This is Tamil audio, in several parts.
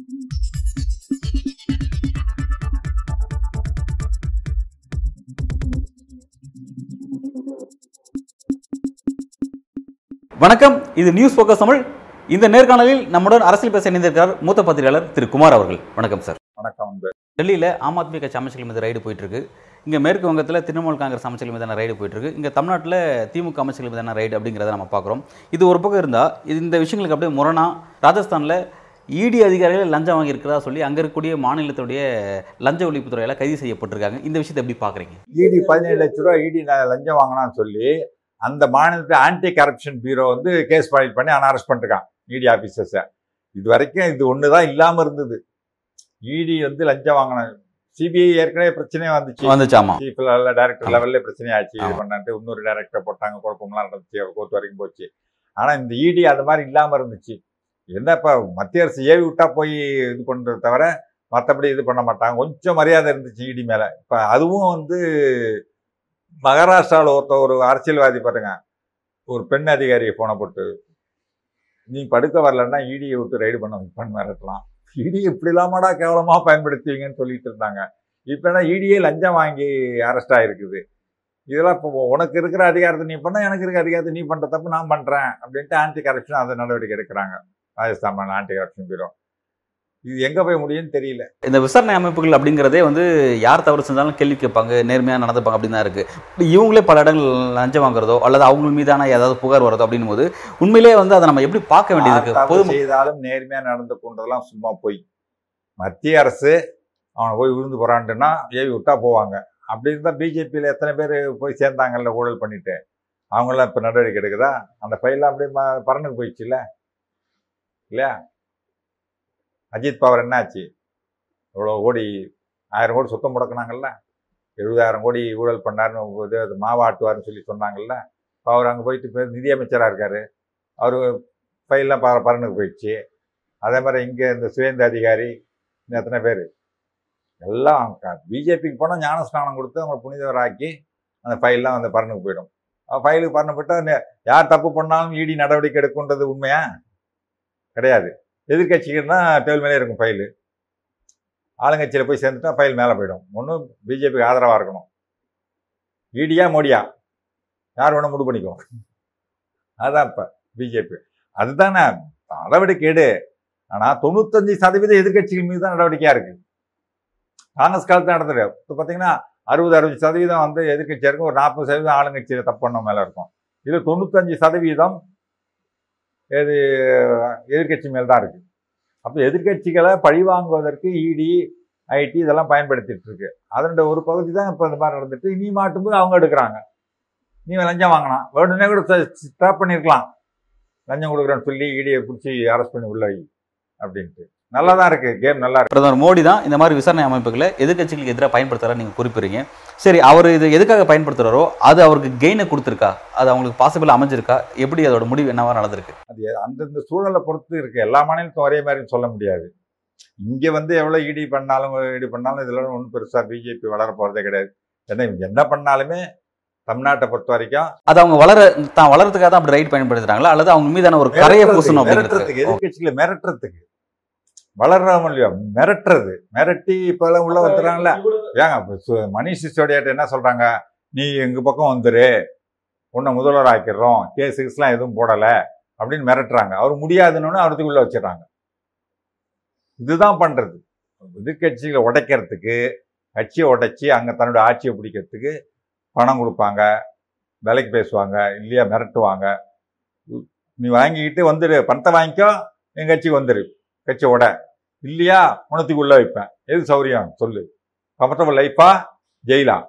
வணக்கம். இது நியூஸ் ஃபோக்கஸ் தமிழ். இந்த நேர்காணலில் நம்முடன் அரசியல் பேச இணைந்திருக்கிறார் மூத்த பத்திரிகையாளர் திரு குமார் அவர்கள். வணக்கம் சார். வணக்கம் டெல்லியில் ஆம் ஆத்மி கட்சி அமைச்சர்கள் மீது ரைடு போயிட்டு இருக்கு இங்கே மேற்கு வங்கத்தில் திரிணாமுல் காங்கிரஸ் அமைச்சர்கள் மீதான ரைடு போயிட்டு இருக்கு இங்கே தமிழ்நாட்டில் திமுக அமைச்சர்கள் மீதான ரைடு அப்படிங்கிறத நம்ம பார்க்குறோம். இது ஒரு பக்கம் இருந்தால் இந்த விஷயங்களுக்கு அப்படியே முரணா ராஜஸ்தானில் இடி அதிகாரிகள் லஞ்சம் வாங்கியிருக்கிறதா சொல்லி அங்கே இருக்கக்கூடிய மாநிலத்துடைய லஞ்ச ஒழிப்புத்துறையால் கைது செய்யப்பட்டிருக்காங்க. இந்த விஷயத்தை எப்படி பார்க்குறீங்க? இடி பதினேழு லட்ச ரூபா இடி லஞ்சம் வாங்கினான்னு சொல்லி அந்த மாநிலத்தில் ஆன்டி கரப்ஷன் பியூரோ வந்து கேஸ் ஃபைல் பண்ணி அவனை அரெஸ்ட் பண்ணிருக்கான். இடி ஆஃபீஸர்ஸை இது வரைக்கும் இது ஒன்று தான் இல்லாமல் இருந்தது இடி வந்து லஞ்சம் வாங்கின சிபிஐ ஏற்கனவே பிரச்சனையே வந்துச்சு. வந்துச்சாமா சீஃப் லெவலில் டைரக்டர். லெவல்ல பிரச்சனை ஆச்சு. இது ஆமா. பண்ணாட்டு இன்னொரு டைரக்டர் போட்டாங்க குழப்பம்லாம் நடந்துச்சு. கோர்ட் வரைக்கும் போச்சு. ஆனால் இந்த இடி அது மாதிரி இல்லாமல் இருந்துச்சு. என்ன இப்போ மத்திய அரசு ஏவி விட்டா போய் இது பண்ணுறத தவிர மற்றபடி இது பண்ண மாட்டாங்க. கொஞ்சம் மரியாதை இருந்துச்சு இடி மேலே. இப்போ அதுவும் வந்து மகாராஷ்டிராவில் ஒருத்த ஒரு அரசியல்வாதி பாருங்க. ஒரு பெண் அதிகாரியை போன போட்டு நீ படுக்க வரலன்னா இடியை விட்டு ரைடு பண்ண பண்ண மிரட்டலாம். இடி இப்படி இல்லாமடா கேவலமாக பயன்படுத்துவீங்கன்னு சொல்லிட்டு இருந்தாங்க. இப்போ என்ன இடியே லஞ்சம் வாங்கி அரெஸ்ட் ஆகிருக்குது இதெல்லாம் இப்போ உனக்கு இருக்கிற அதிகாரத்தை நீ பண்ண எனக்கு இருக்கிற அதிகாரத்தை நீ பண்ணுற தப்பு நான் பண்ணுறேன் அப்படின்ட்டு ஆன்டி கரப்ஷன் அதை நடவடிக்கை எடுக்கிறாங்க. ராஜஸ்தான் ஆன்டி கரப்ஷன் பியூரோ இது எங்க போய் முடியும்னு தெரியல. இந்த விசாரணை அமைப்புகள் அப்படிங்கிறதே வந்து யார் தவறு செஞ்சாலும் கேள்வி கேட்பாங்க நேர்மையாக நடந்துப்பாங்க அப்படின்னு தான் இருக்குது இவங்களே பல இடங்கள் லஞ்சம் வாங்குறதோ அல்லது அவங்க மீதான ஏதாவது புகார் வரதோ அப்படின்னும் போது உண்மையிலேயே வந்து அதை நம்ம எப்படி பார்க்க வேண்டியது பொதும செய்தாலும் நேர்மையா நடந்து கொண்டதெல்லாம் சும்மா போய் மத்திய அரசு அவனை போய் விழுந்து போறான்ட்டுன்னா ஏவி விட்டா போவாங்க. அப்படி இருந்தா பிஜேபியில் எத்தனை பேர் போய் சேர்ந்தாங்கல்ல ஊழல் பண்ணிட்டு? அவங்களாம் இப்போ நடவடிக்கை எடுக்குதா? அந்த ஃபைல்லாம் அப்படியே பறனுக்கு போயிடுச்சுல்ல. இல்லையா? அஜித் பவர் என்னாச்சு? இவ்வளோ கோடி ஆயிரம் கோடி சுத்தம் முடக்கினாங்கல்ல? எழுபதாயிரம் கோடி ஊழல் பண்ணாருன்னு இது அது மாவாட்டுவார்னு சொல்லி சொன்னாங்கல்ல? இப்போ அவர் அங்கே போயிட்டு இப்போ நிதியமைச்சராக இருக்கார். அவர் ஃபைல்லாம் பற பரனுக்கு போயிடுச்சு. அதே மாதிரி இங்கே இந்த சுயந்த அதிகாரி இன்னும் எத்தனை பேர்? எல்லாம் பிஜேபிக்கு போனால் ஞானஸ்நானம் கொடுத்து அவங்களை புனிதவராக்கி அந்த ஃபைல்லாம் அந்த பரனுக்கு போயிடும். ஃபைலுக்கு பறனு யார் தப்பு பண்ணாலும் இடி நடவடிக்கை எடுக்குன்றது உண்மையா? கிடையாது. எதிர்கட்சிகள்னா டேபிள் மேலே இருக்கும் ஃபைலு ஆளுங்கட்சியில் போய் சேர்ந்துட்டா ஃபைல் மேலே போயிடும். ஒன்றும் பிஜேபிக்கு ஆதரவாக இருக்கணும். இடியா மோடியா? யார் வேணும் முடிவு பண்ணிக்கோ. அதுதான் இப்போ பிஜேபி. அதுதானே நடவடிக்கை எடு. ஆனால் தொண்ணூத்தஞ்சு சதவீதம் எதிர்கட்சிகள் மீது தான் நடவடிக்கையாக இருக்குது காங்கிரஸ் காலத்தில் நடந்தது. இப்போ பார்த்தீங்கன்னா அறுபது அறுபது சதவீதம் வந்து எதிர்க்கட்சியாக இருக்கும். ஒரு நாற்பது சதவீதம் ஆளுங்கட்சியில் தப்பு பண்ண மேலே இருக்கும். இது தொண்ணூத்தஞ்சு சதவீதம் இது எதிர்க்கட்சி மேல் தான் இருக்குது அப்போ எதிர்க்கட்சிகளை பழிவாங்குவதற்கு இடி ஐடி இதெல்லாம் பயன்படுத்திட்டு இருக்கு. அதனுடைய ஒரு பகுதி தான் இப்போ இந்த மாதிரி நடந்துட்டு நீ மாட்டும்போது அவங்க எடுக்கிறாங்க. நீ லஞ்சம் வாங்கினான். வேணும்னே கூட ஸ்டாப் பண்ணியிருக்கலாம் லஞ்சம் கொடுக்குறேன்னு சொல்லி இடியை பிடிச்சி அரெஸ்ட் பண்ணி உள்ள வை அப்படின்ட்டு. நல்லா தான் இருக்கு கேம் நல்லா இருக்கு. பிரதமர் மோடி தான் இந்த மாதிரி விசாரணை அமைப்புகளை எதிர்க்கட்சிகளுக்கு எதிராக பயன்படுத்துறா நீங்க குறிப்பிடுறீங்க. சரி அவர் இது எதுக்காக பயன்படுத்துறாரோ அது அவருக்கு கெயினை கொடுத்துருக்கா? அது அவங்களுக்கு பாசிபிள் அமைஞ்சிருக்கா? எப்படி அதோட முடிவு என்னவா நடந்திருக்கு? அது அந்தந்த சூழலை பொறுத்து இருக்கு. எல்லா மாநிலத்தும் ஒரே மாதிரி சொல்ல முடியாது. இங்க வந்து எவ்வளவு இடி பண்ணாலும் இடி பண்ணாலும் இதெல்லாம் ஒன்றும் பெருசா பிஜேபி வளர போறதே கிடையாது. ஏன்னா என்ன பண்ணாலுமே தமிழ்நாட்டை பொறுத்த வரைக்கும் அது அவங்க வளர தான் வளர்றதுக்காக தான் அப்படி ரைட் பயன்படுத்துறாங்களா? அல்லது அவங்க மீதான ஒரு கரையை பூசணும் எதிர்கட்சிகளை மிரட்டுறதுக்கு. வளர்றாம இல்லையா மிரட்டுறது. மிரட்டி இப்ப எல்லாம் உள்ள வந்துடுறாங்கல்ல ஏங்க மணிஷ் சிசோடியாட்ட என்ன சொல்றாங்க? நீ எங்க பக்கம் வந்துரு. உன்னை முதல்வர் ஆக்கிடுறோம். கேஸுக்கெல்லாம் எதுவும் போடல. அப்படின்னு மிரட்டுறாங்க. அவர் முடியாதுன்னு அவருக்கு உள்ள வச்சிடறாங்க. இதுதான் பண்றது. எதிர்கட்சிகளை உடைக்கிறதுக்கு கட்சியை உடைச்சி அங்க தன்னுடைய ஆட்சியை பிடிக்கிறதுக்கு பணம் கொடுப்பாங்க. விலைக்கு பேசுவாங்க. இல்லையா மிரட்டுவாங்க. நீ வாங்கிக்கிட்டு வந்துரு. பணத்தை வாங்கிக்கோ. என் கட்சிக்கு வந்துரு. கட்சி உட இல்லையா? உணத்துக்கு உள்ள வைப்பேன். எது சௌரியம்? சொல்லு. கம்ஃபர்டபுள் லைஃபா ஜெயிலா?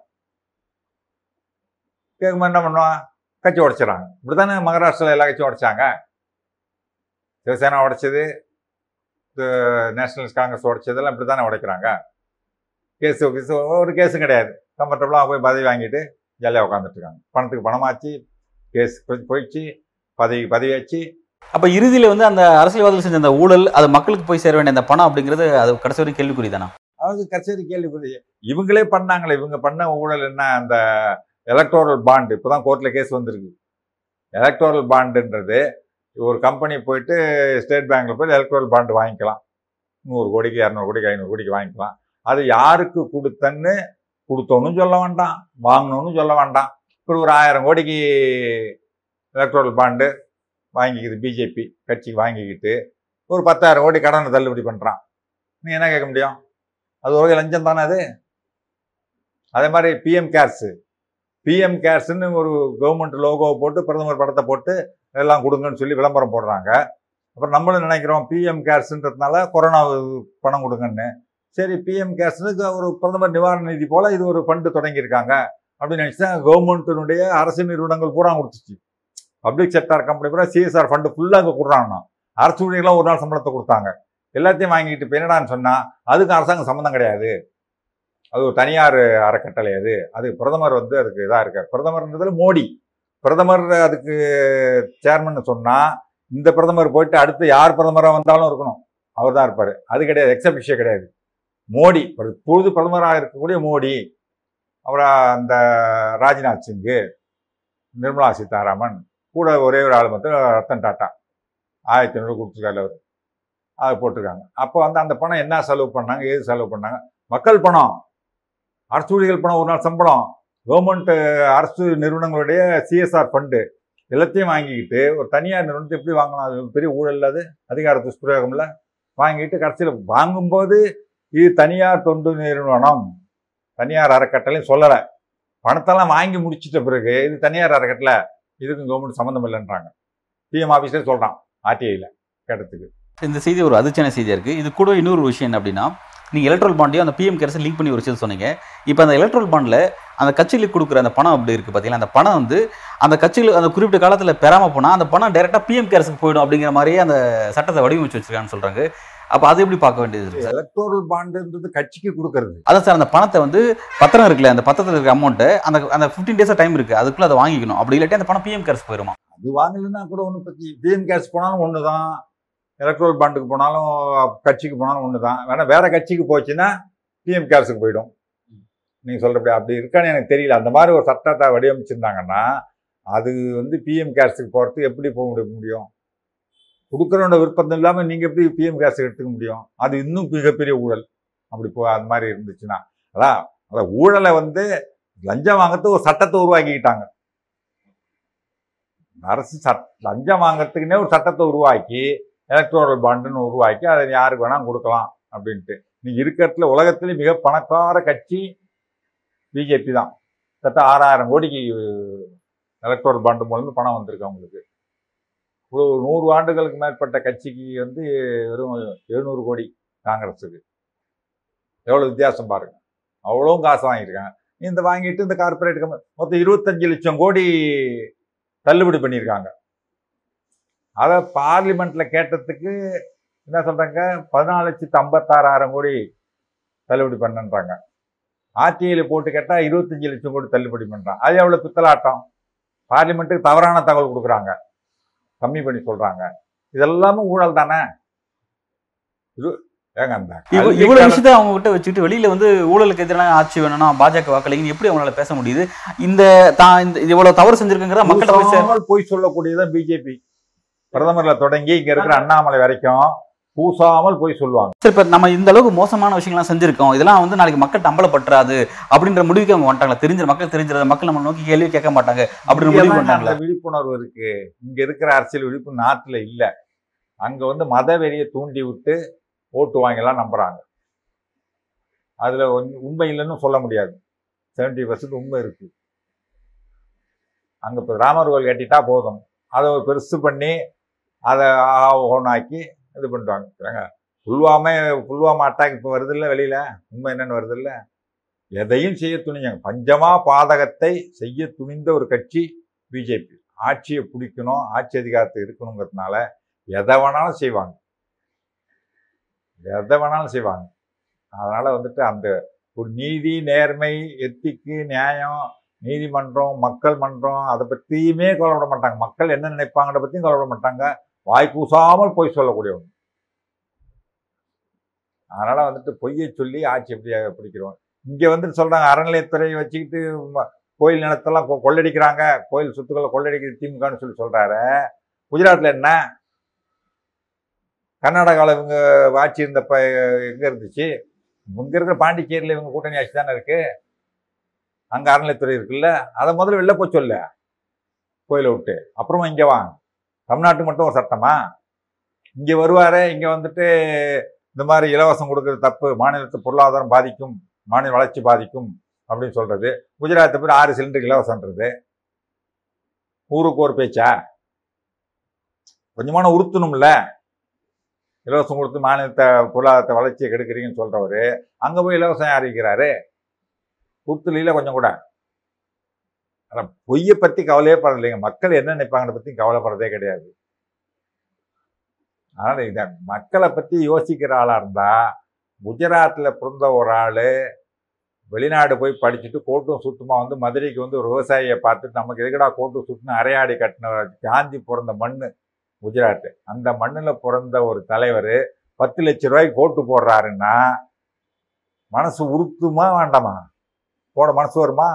கேட்கும்போது என்ன பண்ணுவான்? கட்சி உடைச்சிடறாங்க. இப்படித்தானே மகாராஷ்டிரால எல்லா கட்சியும் உடைச்சாங்க. சிவசேனா உடைச்சது நேஷனலிஸ்ட் காங்கிரஸ் உடைச்சதெல்லாம் இப்படி தானே உடைக்கிறாங்க. கேஸ் கேஸ் ஒரு கேஸும் கிடையாது. கம்ஃபர்டபுளாக போய் பதவி வாங்கிட்டு ஜாலியாக உட்காந்துட்டு இருக்காங்க. பணத்துக்கு பணமாச்சு கேஸ் போயிடுச்சு பதவி பதவியாச்சு அப்போ இறுதியில் வந்து அந்த அரசியல்வாதிகள் செஞ்ச அந்த ஊழல் அது மக்களுக்கு போய் சேர வேண்டிய அந்த பணம் அப்படிங்கிறது அது கடைசி வரைக்கும் கேள்விக்குறி தானா அவங்க கச்சேரி கேள்விக்குறி. இவங்களே பண்ணாங்களே இவங்க பண்ண ஊழல் என்ன? அந்த எலக்ட்ரோரல் பாண்டு இப்போதான் கோர்ட்டில் கேஸ் வந்திருக்கு. எலக்ட்ரோரல் பாண்டுன்றது ஒரு கம்பெனி போயிட்டு ஸ்டேட் பேங்க்கில் போய் எலக்ட்ரோரல் பாண்டு வாங்கிக்கலாம். நூறு கோடிக்கு இரநூறு கோடிக்கு ஐநூறு கோடிக்கு வாங்கிக்கலாம். அது யாருக்கு கொடுத்தன்னு கொடுத்தோன்னு சொல்ல வேண்டாம். வாங்கணும்னு சொல்ல வேண்டாம். இப்போ ஒரு ஆயிரம் கோடிக்கு எலக்ட்ரல் பாண்டு வாங்கிக்குது பிஜேபி கட்சிக்கு வாங்கிக்கிட்டு ஒரு பத்தாயிரம் கோடி கடனை தள்ளுபடி பண்ணுறான் நீ என்ன கேட்க முடியும்? அது ஒரு லஞ்சம் தானே அது? அதே மாதிரி பிஎம் கேர்ஸு பிஎம் கேர்ஸுன்னு ஒரு கவர்மெண்ட் லோகோவை போட்டு பிரதமர் படத்தை போட்டு எல்லாம் கொடுங்கன்னு சொல்லி விளம்பரம் போடுறாங்க. அப்புறம் நம்மளும் நினைக்கிறோம் பிஎம் கேர்ஸ்ன்றதுனால கொரோனா பணம் கொடுங்கன்னு. சரி பிஎம் கேர்ஸ்னுக்கு ஒரு பிரதமர் நிவாரண நிதி போல் இது ஒரு ஃபண்டு தொடங்கியிருக்காங்க. அப்படின்னு நினச்சி தான் கவர்மெண்ட்டினுடைய அரசு நிறுவனங்கள் பூரா கொடுத்துச்சு. பப்ளிக் செக்டார் கம்பெனி கூட சிஎஸ்ஆர் ஃபண்டு ஃபுல்லாக அங்கே கொடுறாங்கண்ணா. அரசு ஊழியர்களாக ஒரு நாள் சம்பளத்தை கொடுத்தாங்க. எல்லாத்தையும் வாங்கிட்டு இப்போ என்னடான்னு சொன்னால் அதுக்கு அரசாங்கம் சம்மந்தம் கிடையாது. அது ஒரு தனியார் அறக்கட்டளை அது. அது பிரதமர் வந்து அதுக்கு இதாக இருக்கார். பிரதமர்ன்றதுல மோடி. பிரதமர் அதுக்கு சேர்மன் சொன்னால் இந்த பிரதமர் போயிட்டு அடுத்து யார் பிரதமராக வந்தாலும் இருக்கணும். அவர் தான் இருப்பார். அது கிடையாது. எக்ஸபிஷே கிடையாது. மோடி பொழுது பிரதமராக இருக்கக்கூடிய மோடி அப்புறம் அந்த ராஜ்நாத் சிங்கு நிர்மலா சீதாராமன் கூட ஒரே ஒரு ஆள் மட்டும் ரத்தன் டாட்டா. ஆயிரத்தி ஐநூறு கொடுத்துருக்காரு அவர். அது போட்டிருக்காங்க. அப்போ வந்து அந்த பணம் என்ன செலவு பண்ணாங்க ஏது செலவு பண்ணாங்க? மக்கள் பணம். அரசு ஊழியர்கள் பணம் ஒரு நாள் சம்பளம். கவர்மெண்ட் அரசு நிறுவனங்களுடைய சிஎஸ்ஆர் ஃபண்டு எல்லாத்தையும் வாங்கிக்கிட்டு ஒரு தனியார் நிறுவனத்தை எப்படி வாங்கினோம் அது பெரிய ஊழல் இல்லாது அதிகார துஷ்பிரயோகம்ல வாங்கிட்டு கடைசியில் வாங்கும்போது இது தனியார் தொண்டு நிறுவனம். தனியார் அறக்கட்டளையும் சொல்லலை. பணத்தெல்லாம் வாங்கி முடிச்சிட்ட பிறகு இது தனியார் அறக்கட்டளை. இதுக்கும் கவர்மெண்ட் சம்மந்தம் இல்லைன்றாங்க. பிஎம் ஆஃபீஸே சொல்கிறான் ஆர்டிஐயில் கேட்டதுக்கு. இந்த செய்தி ஒரு அதிர்ச்சியான செய்தியாக இருக்குது இது கூட இன்னொரு விஷயம் என்ன அப்படின்னா நீங்கள் எலக்ட்ரல் பாண்டையும் அந்த பிஎம் கேர்ஸை லிங்க் பண்ணி ஒரு விஷயம் சொன்னீங்க. இப்போ அந்த எலக்ட்ரல் பாண்டில் அந்த கட்சிகளுக்கு கொடுக்குற அந்த பணம் அப்படி இருக்குது பார்த்தீங்களா அந்த பணம் வந்து அந்த கட்சிகள் அந்த குறிப்பிட்ட காலத்தில் பெறாமல் போனால் அந்த பணம் டேரெக்டாக பிஎம் கேர்ஸுக்கு போயிடும் அப்படிங்கிற மாதிரியே அந்த சட்டத்தை வடிவமைச்சு வச்சுருக்கான்னு சொல்கிறாங்க அப்போ அது எப்படி பார்க்க வேண்டியது இருக்கு எலக்டோரல் பாண்டுன்றது கட்சிக்கு கொடுக்கறது. அதான் சார் அந்த பணத்தை வந்து பத்திரம் இருக்குல்ல அந்த பத்திரத்தில் இருக்க அமௌண்ட்டை அந்த அந்த ஃபிஃப்டீன் டேஸாக டைம் இருக்குது அதுக்குள்ளே அதை வாங்கிக்கணும். அப்படி இல்லாட்டி அந்த பணம் பிஎம் கேர்ஸ் போயிடுமா அது வாங்கலைன்னா கூட ஒன்றும் பற்றி பிஎம் கேஸ் போனாலும் ஒன்று தான் எலக்ட்ரல் பாண்டுக்கு போனாலும் கட்சிக்கு போனாலும் ஒன்று தான் வேணா வேற கட்சிக்கு போச்சுன்னா பிஎம் கேர்ஸுக்கு போயிடும். நீங்கள் சொல்கிறபடி அப்படி இருக்கான்னு எனக்கு தெரியல. அந்த மாதிரி ஒரு சட்டத்தை வடிவமைச்சிருந்தாங்கன்னா அது வந்து பிஎம் கேர்ஸுக்கு போகிறதுக்கு எப்படி போக முடிய- முடியும்? கொடுக்குறவனோட விருப்பத்தம் இல்லாமல் நீங்கள் எப்படி பிஎம் கேஸ் எடுத்துக்க முடியும்? அது இன்னும் மிகப்பெரிய ஊழல். அப்படி போ அது மாதிரி இருந்துச்சுன்னா. அதான் அதான் ஊழலை வந்து லஞ்சம் வாங்கிறது ஒரு சட்டத்தை உருவாக்கிக்கிட்டாங்க. அரசு சட் லஞ்சம் வாங்குறதுக்குன்னே ஒரு சட்டத்தை உருவாக்கி எலக்ட்ரோரல் பாண்டுன்னு உருவாக்கி அதை யாருக்கு வேணால் கொடுக்கலாம் அப்படின்ட்டு. நீ இருக்கிறதுல உலகத்துலேயும் மிக பணக்கார கட்சி பிஜேபி தான். கிட்ட ஆறாயிரம் கோடிக்கு எலக்ட்ரோரல் பாண்டு மூலமாக பணம் வந்திருக்கு அவங்களுக்கு. ஒரு நூறு ஆண்டுகளுக்கு மேற்பட்ட கட்சிக்கு வந்து வெறும் எழுநூறு கோடி காங்கிரஸுக்கு. எவ்வளோ வித்தியாசம் பாருங்க. அவ்வளோவும் காசு வாங்கியிருக்காங்க. இந்த வாங்கிட்டு இந்த கார்பரேட் கம்பெனி மொத்தம் இருபத்தஞ்சு லட்சம் கோடி தள்ளுபடி பண்ணியிருக்காங்க. அதை பார்லிமெண்ட்டில் கேட்டதுக்கு என்ன சொல்கிறாங்க பதினாலு லட்சத்து ஐம்பத்தாறாயிரம் கோடி தள்ளுபடி பண்ணன்றாங்க. ஆர்டிஐயில் போட்டு கேட்டால் இருபத்தஞ்சி லட்சம் கோடி தள்ளுபடி பண்ணுறான் அது எவ்வளோ பித்தலாட்டம்? பார்லிமெண்ட்டுக்கு தவறான தகவல் கொடுக்குறாங்க. கம்மி பண்ணி சொல்றாங்க. இதெல்லாமே ஊழல் தானே? இது ஏங்க அந்த இவ்வளவு விஷயத்தை அவங்க கிட்ட வச்சுக்கிட்டு வெளியில வந்து ஊழலுக்கு எதிரான ஆட்சி வேணும்னா பாஜக வாக்களிங்கன்னு எப்படி அவங்களால பேச முடியுது? இந்த தான் இந்த இவ்வளவு தவறு செஞ்சிருக்குங்கிற பூசாமல் போய் சொல்லக்கூடியதான் பிஜேபி. பிரதமர்ல தொடங்கி இங்க இருக்கிற அண்ணாமலை வரைக்கும் பூசாமல் போய் சொல்லுவாங்க. சரி இப்ப நம்ம இந்த அளவுக்கு மோசமான விஷயங்கள்லாம் செஞ்சிருக்கோம். இதெல்லாம் வந்து நாளைக்கு மக்கள் அம்பலப்பட்டுறாது அப்படின்ற முடிவுக்கு அவங்க வந்துட்டாங்களா? தெரிஞ்ச மக்கள் தெரிஞ்சத மக்கள் நம்ம நோக்கி கேள்வி கேட்க மாட்டாங்க அப்படின்ற முடிவு அந்த விழிப்புணர்வு இருக்கு? இங்க இருக்கிற அரசியல் விழிப்பு நாட்டுல இல்ல. அங்க வந்து மத வெறியை தூண்டி விட்டு ஓட்டு வாங்கலாம் நம்புறாங்க. அதுல உண்மை இல்லைன்னு சொல்ல முடியாது. 70% பர்சன்ட் உண்மை இருக்கு. அங்க இப்போ ராமர் கோயில் கட்டிட்டா போதும். அதை பெருசு பண்ணி அதை ஒன்றாக்கி இது பண்ணுறாங்க சரிங்க புல்வாமே புல்வாமா அட்டாக் இப்போ வருது இல்லை உண்மை என்னென்னு வருது இல்லை எதையும் செய்ய துணிஞ்சாங்க பஞ்சமா பாதகத்தை செய்ய துணிந்த ஒரு கட்சி பிஜேபி ஆட்சியை பிடிக்கணும் ஆட்சி அதிகாரத்தை இருக்கணுங்கிறதுனால எதை வேணாலும் செய்வாங்க. எதை வேணாலும் செய்வாங்க. அதனால் வந்துட்டு அந்த ஒரு நீதி நேர்மை எத்திக்கு நியாயம் நீதிமன்றம் மக்கள் மன்றம் அதை பற்றியுமே கவலைப்பட மாட்டாங்க. மக்கள் என்ன நினைப்பாங்கன்ற பற்றியும் கவலைப்பட மாட்டாங்க. வாய் கூசாமல் பொய் சொல்லக்கூடியவன். அதனால் வந்துட்டு பொய்யை சொல்லி ஆட்சி எப்படி பிடிக்கிறோம். இங்கே வந்துட்டு சொல்கிறாங்க அறநிலையத்துறையை வச்சுக்கிட்டு கோயில் நிலத்தெல்லாம் கொள்ளடிக்கிறாங்க. கோயில் சொத்துக்களை கொள்ளடிக்கிற திமுகன்னு சொல்லி சொல்கிறாரு குஜராத்தில் என்ன? கர்நாடகாவில் இவங்க ஆட்சி இருந்தப்ப எங்கே இருந்துச்சு? இங்கே இருக்கிற பாண்டிச்சேரியில் இவங்க கூட்டணி ஆட்சி தானே இருக்குது அங்கே அறநிலையத்துறை இருக்குல்ல. அதை முதல்ல வெளில போய் சொல்ல. கோயிலை விட்டு. அப்புறமா இங்கே வாங்க தமிழ்நாட்டுக்கு மட்டும் ஒரு சட்டமா? இங்கே வருவார் இங்கே வந்துட்டு இந்த மாதிரி இலவசம் கொடுக்கறது தப்பு மாநிலத்து பொருளாதாரம் பாதிக்கும் மாநில வளர்ச்சி பாதிக்கும் அப்படின்னு சொல்கிறது குஜராத்தை பேர் ஆறு சிலிண்டர் இலவசன்றது ஊருக்கு ஒரு பேச்சா? கொஞ்சமான உறுத்தணும்ல. இலவசம் கொடுத்து மாநிலத்தை பொருளாதாரத்தை வளர்ச்சியை கெடுக்கிறீங்கன்னு சொல்கிறவர் அங்கே போய் இலவசம் அறிவிக்கிறாரு. உறுத்தலில கொஞ்சம் கூட. ஆனா பொய்யை பற்றி கவலையே படலைங்க. மக்கள் என்ன நினைப்பாங்கன்னு பற்றி கவலைப்படுறதே கிடையாது. அதனால் இதை மக்களை பற்றி யோசிக்கிற ஆளாக இருந்தால் குஜராத்தில் பிறந்த ஒரு ஆள் வெளிநாடு போய் படிச்சுட்டு கோட்டும் சுத்தமாக வந்து மதுரைக்கு வந்து ஒரு விவசாயியை பார்த்துட்டு நமக்கு எதுக்கடா கோட்டும் சுட்டுனு அரையாடி கட்டின காந்தி பிறந்த மண் குஜராத். அந்த மண்ணில் பிறந்த ஒரு தலைவர் பத்து லட்ச ரூபாய்க்கு கோட்டு போடுறாருன்னா மனசு உறுத்துமா வேண்டாமா? போட மனசு வருமா?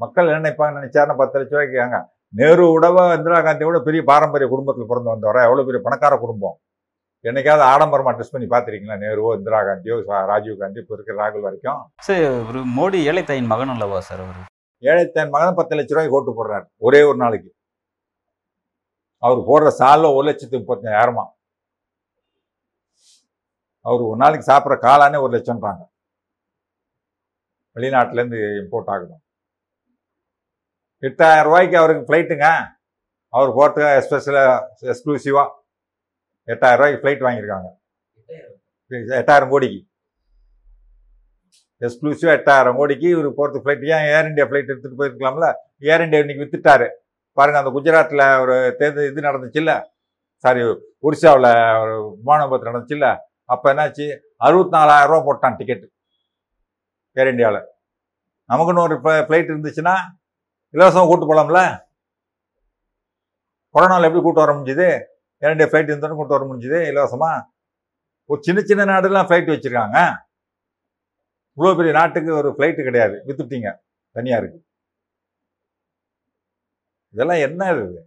மக்கள் என்ன நினைப்பாங்க நினைச்சாருன்னா பத்து லட்ச ரூபாய்க்கு ஏங்க நேரு விடவ இந்திரா காந்தி விட பெரிய பாரம்பரிய குடும்பத்தில் பிறந்து வந்தவரா? எவ்வளவு பெரிய பணக்கார குடும்பம். என்னைக்காவது ஆடம்பரமா ட்ரெஸ் பண்ணி பார்த்துருக்கீங்களா? நேருவோ இந்திரா காந்தியோ ராஜீவ் காந்தி இப்போ இருக்கிற ராகுல் வரைக்கும்? சார் ஒரு மோடி ஏழை தாயின் மகன் அல்லவா சார் அவர்? ஏழைத்தன் மகன் பத்து லட்ச ரூபாய்க்கு ஓட்டு போடுறாரு ஒரே ஒரு நாளைக்கு. அவர் போடுற சால்வ ஒரு லட்சத்து முப்பத்தஞ்சாயிரமா அவர் ஒரு நாளைக்கு சாப்பிட்ற காளானே ஒரு லட்சம்ன்றாங்க. வெளிநாட்டுல இருந்து இம்போர்ட் ஆகுது. எட்டாயிரம் ரூபாய்க்கு அவருக்கு ஃப்ளைட்டுங்க அவர் போகிறதுக்கு எஸ்பெஷலாக எக்ஸ்க்ளூசிவாக எட்டாயிரம் ரூபாய்க்கு ஃப்ளைட் வாங்கியிருக்காங்க. எட்டாயிரம். கோடிக்கு. எக்ஸ்க்ளூசிவாக எட்டாயிரம் கோடிக்கு இவர் போகிறதுக்கு ஃப்ளைட் ஏன் ஏர் இந்தியா ஃப்ளைட் எடுத்துகிட்டு போயிருக்கலாம்ல? ஏர் இந்தியா இன்னைக்கு வித்துட்டாரு. பாருங்க அந்த குஜராத்தில் ஒரு தேர்தல் இது நடந்துச்சுல்ல? சாரி ஒரிசாவில் ஒரு விமான விபத்து நடந்துச்சுல்ல? அப்போ என்னாச்சு? அறுபத்தி நாலாயிரம் ரூபா போட்டான் டிக்கெட் ஏர் இந்தியாவில் நமக்குன்னு ஒரு ஃப்ளைட் இருந்துச்சுன்னா இலவசமாக கூட்டு போகலாம்ல கொரோனாவில் எப்படி கூட்டு வர முடிஞ்சுது? ஏர் ஃப்ளைட் இருந்தோன்னு கூட்டு வர முடிஞ்சுது இலவசமாக ஒரு சின்ன சின்ன நாடுலாம் ஃப்ளைட் வச்சுருக்காங்க. இவ்வளோ பெரிய நாட்டுக்கு ஒரு ஃப்ளைட்டு கிடையாது. வித்துட்டீங்க. தனியாருக்கு இதெல்லாம் என்ன இது?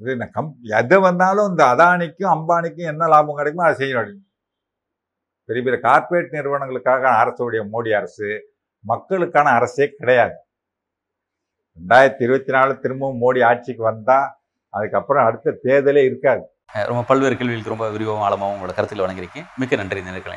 இது என்ன கம் எது வந்தாலும் இந்த அதானிக்கும் அம்பானிக்கும் என்ன லாபம் கிடைக்குமோ அதை செய்யணும் பெரிய பெரிய கார்ப்பரேட் நிறுவனங்களுக்காக அரசுடைய மோடி அரசு மக்களுக்கான அரசே கிடையாது. ரெண்டாயிரத்தி இருபத்தி நாலு திரும்பவும் மோடி ஆட்சிக்கு வந்தால் அதுக்கப்புறம் அடுத்த தேர்தலே இருக்காது. ரொம்ப பல்வேறு கேள்விகளுக்கு ரொம்ப விரிவாகவும் ஆழமாகவும் உங்களோட கருத்தில் வழங்கியிருக்கேன் மிக்க நன்றி நேர்களை